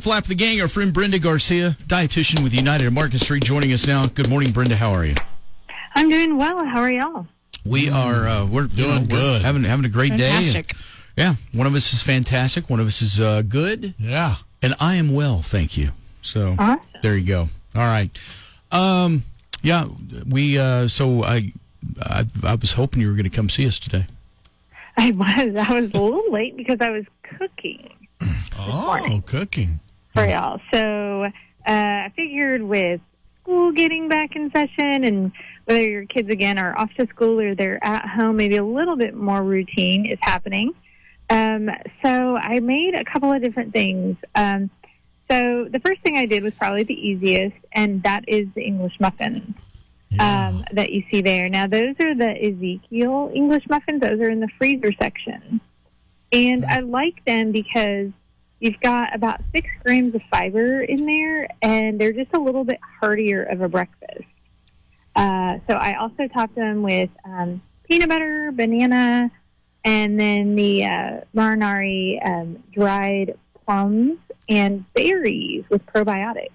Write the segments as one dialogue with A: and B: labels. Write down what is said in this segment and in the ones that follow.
A: Flap the gang, our friend Brenda Garcia, dietitian with United at Market Street, joining us now. Good morning, Brenda. How are you?
B: I'm doing well. How are y'all?
A: We are uh, we're doing
C: Doing good.
A: having having a great
D: Fantastic.
A: day. And, yeah, one of us is fantastic. One of us is uh, good,
C: Yeah.
A: and I am well, thank you. So
B: Awesome.
A: there you go. All right. Um, yeah, we. Uh, so I, I, I was hoping you were going to come see us today.
B: I was. I was a little late because I was cooking
C: Oh, cooking.
B: For y'all. So uh, I figured with school getting back in session and whether your kids again are off to school or they're at home, maybe a little bit more routine is happening. Um, so I made a couple of different things. Um, so the first thing I did was probably the easiest, and that is the English muffins. um, that you see there. Now, those are the Ezekiel English muffins. Those are in the freezer section. And I like them because you've got about six grams of fiber in there, and they're just a little bit heartier of a breakfast. Uh, so I also topped them with um, peanut butter, banana, and then the uh, Mariani um, dried plums and berries with probiotics.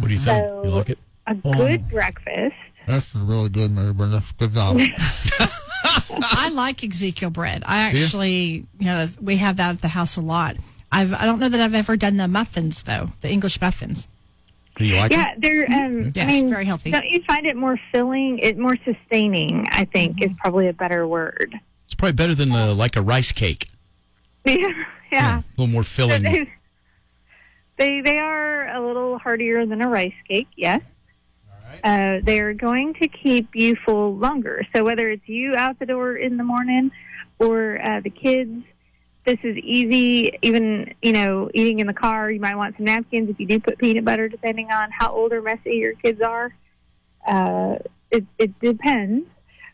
A: What do you think?
B: So-
A: you like it?
B: A good breakfast.
C: That's really good, Mary Brenda. Good job.
D: I like Ezekiel bread. I actually, you know, we have that at the house a lot. I've, I don't know that I've ever done the muffins though, the English muffins.
A: Do you like them?
B: Yeah,
A: it?
B: they're. Um,
D: Yes,
B: I mean,
D: very healthy.
B: Don't you find it more filling? It more sustaining. I think is probably a better word.
A: It's probably better than uh, like a rice cake.
B: Yeah, yeah.
A: A little more filling.
B: They, they they are a little heartier than a rice cake. Yes. Uh, they're going to keep you full longer. So whether it's you out the door in the morning or uh, the kids, this is easy. Even you know, eating in the car, you might want some napkins if you do put peanut butter, depending on how old or messy your kids are. Uh, it, it depends,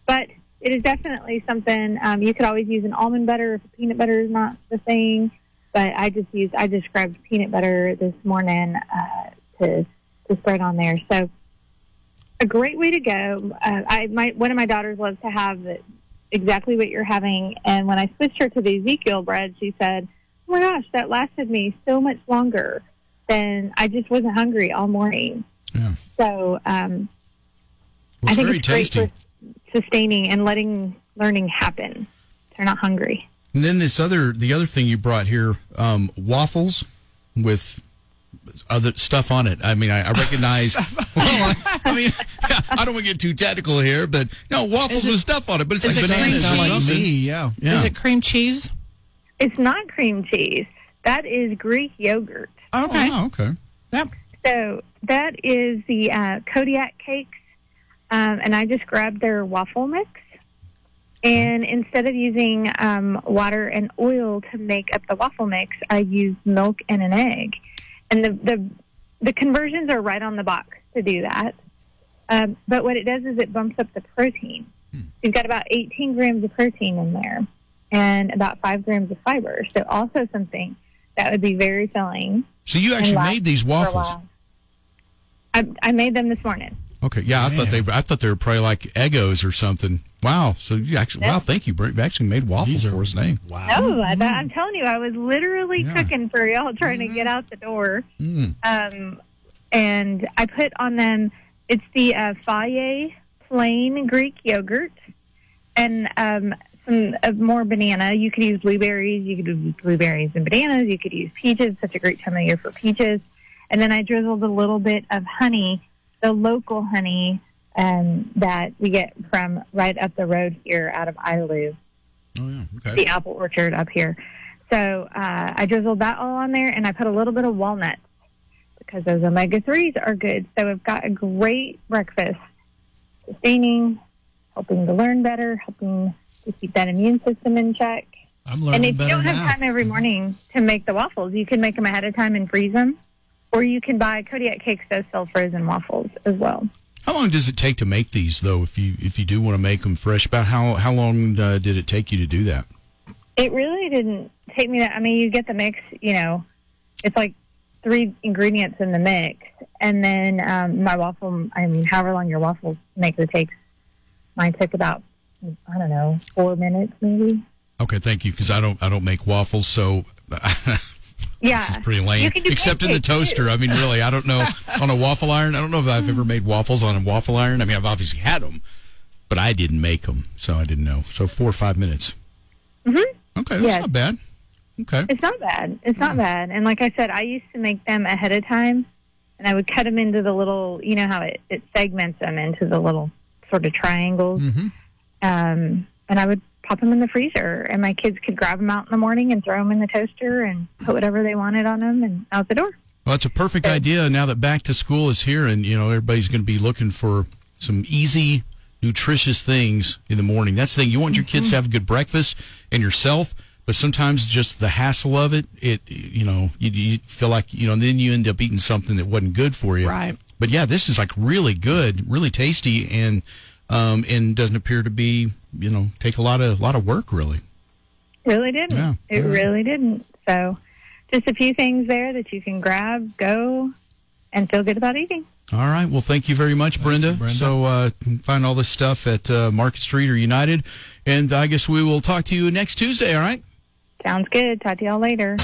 B: but it is definitely something um, you could always use an almond butter if peanut butter is not the thing. But I just used I just grabbed peanut butter this morning uh, to to spread on there. So a great way to go. Uh, I my one of my daughters loves to have the, exactly what you're having, and when I switched her to the Ezekiel bread, she said, "Oh my gosh, that lasted me so much longer than I just wasn't hungry all morning."
A: Yeah.
B: So um,
A: Well,
B: I think
A: very
B: it's great
A: tasty.
B: for sustaining and letting learning happen. They're not hungry.
A: And then this other, the other thing you brought here, um, waffles with other stuff on it. I mean, I, I recognize. well, I, I mean, I don't want to get too technical here, but no waffles
D: it-
A: with stuff on it. But it's
D: is
A: like
D: it
A: bananas
D: cream cheese?
A: something.
C: me, yeah.
A: Yeah.
D: Is it cream cheese?
B: It's not cream cheese. That is Greek yogurt.
D: Okay.
A: Oh, okay.
D: Yep.
B: So that is the uh, Kodiak cakes, um, and I just grabbed their waffle mix. And instead of using um, water and oil to make up the waffle mix, I used milk and an egg. And the the, the conversions are right on the box to do that. Um, but what it does is it bumps up the protein. You've got about 18 grams of protein in there, and about five grams of fiber. So also something that would be very filling.
A: So you actually made these waffles?
B: I, I made them this morning.
A: Okay. Yeah, I thought they, I thought they were probably like Eggos or something. Wow. So you actually, wow, thank you. Brent. You actually made waffles
C: are
A: for us, name.
C: wow.
B: No, I, I'm telling you, I was literally
A: Yeah.
B: cooking for y'all, trying to get out the door.
A: Mm.
B: Um, and I put on them. It's the uh, Fage plain Greek yogurt, and um, some uh, more banana. You could use blueberries. You could use blueberries and bananas. You could use peaches. Such a great time of year for peaches. And then I drizzled a little bit of honey, the local honey um, that we get from right up the road here out of Idalou
A: Oh yeah. Okay.
B: the apple orchard up here. So uh, I drizzled that all on there, and I put a little bit of walnuts because those omega threes are good. So I've got a great breakfast, sustaining, helping to learn better, helping to keep that immune system in check.
C: I'm learning And
B: if you don't have
C: now.
B: time every morning to make the waffles, you can make them ahead of time and freeze them, or you can buy Kodiak Cakes does sell frozen waffles as well.
A: How long does it take to make these, though? If you if you do want to make them fresh, about how how long uh, did it take you to do that?
B: It really didn't take me that. I mean, you get the mix, you know, it's like three ingredients in the mix, and then um, my waffle. I mean, however long your waffle maker takes, mine took about I don't know four minutes maybe.
A: Okay, thank you, because I don't I don't make waffles, so
B: Yeah,
A: this is pretty lame.
B: You can do
A: Except in the toaster.
B: too.
A: I mean, really, I don't know on a waffle iron. I don't know if I've ever made waffles on a waffle iron. I mean, I've obviously had them, but I didn't make them, so I didn't know. So four or five minutes. Mm-hmm. Okay, that's
B: Yes.
A: not bad. Okay.
B: It's not bad. It's not bad. And like I said, I used to make them ahead of time, and I would cut them into the little, you know how it, it segments them into the little sort of triangles.
A: Mm-hmm.
B: Um, and I would pop them in the freezer, and my kids could grab them out in the morning and throw them in the toaster and put whatever they wanted on them and out the door.
A: Well, it's a perfect idea now that back to school is here, and you know everybody's going to be looking for some easy, nutritious things in the morning. That's the thing. You want your kids to have a good breakfast and yourself, but sometimes just the hassle of it, it you know, you, you feel like you know, then you end up eating something that wasn't good for you.
D: Right.
A: But yeah, this is like really good, really tasty, and um, and doesn't appear to be you know take a lot of a lot of work really.
B: Really didn't.
A: Yeah.
B: It really didn't. So, just a few things there that you can grab, go, and feel good about eating.
A: All right. Well, thank you very much, Brenda.
C: Brenda.
A: So uh, find all this stuff at uh, Market Street or United, and I guess we will talk to you next Tuesday. All right.
B: Sounds good. Talk to y'all later.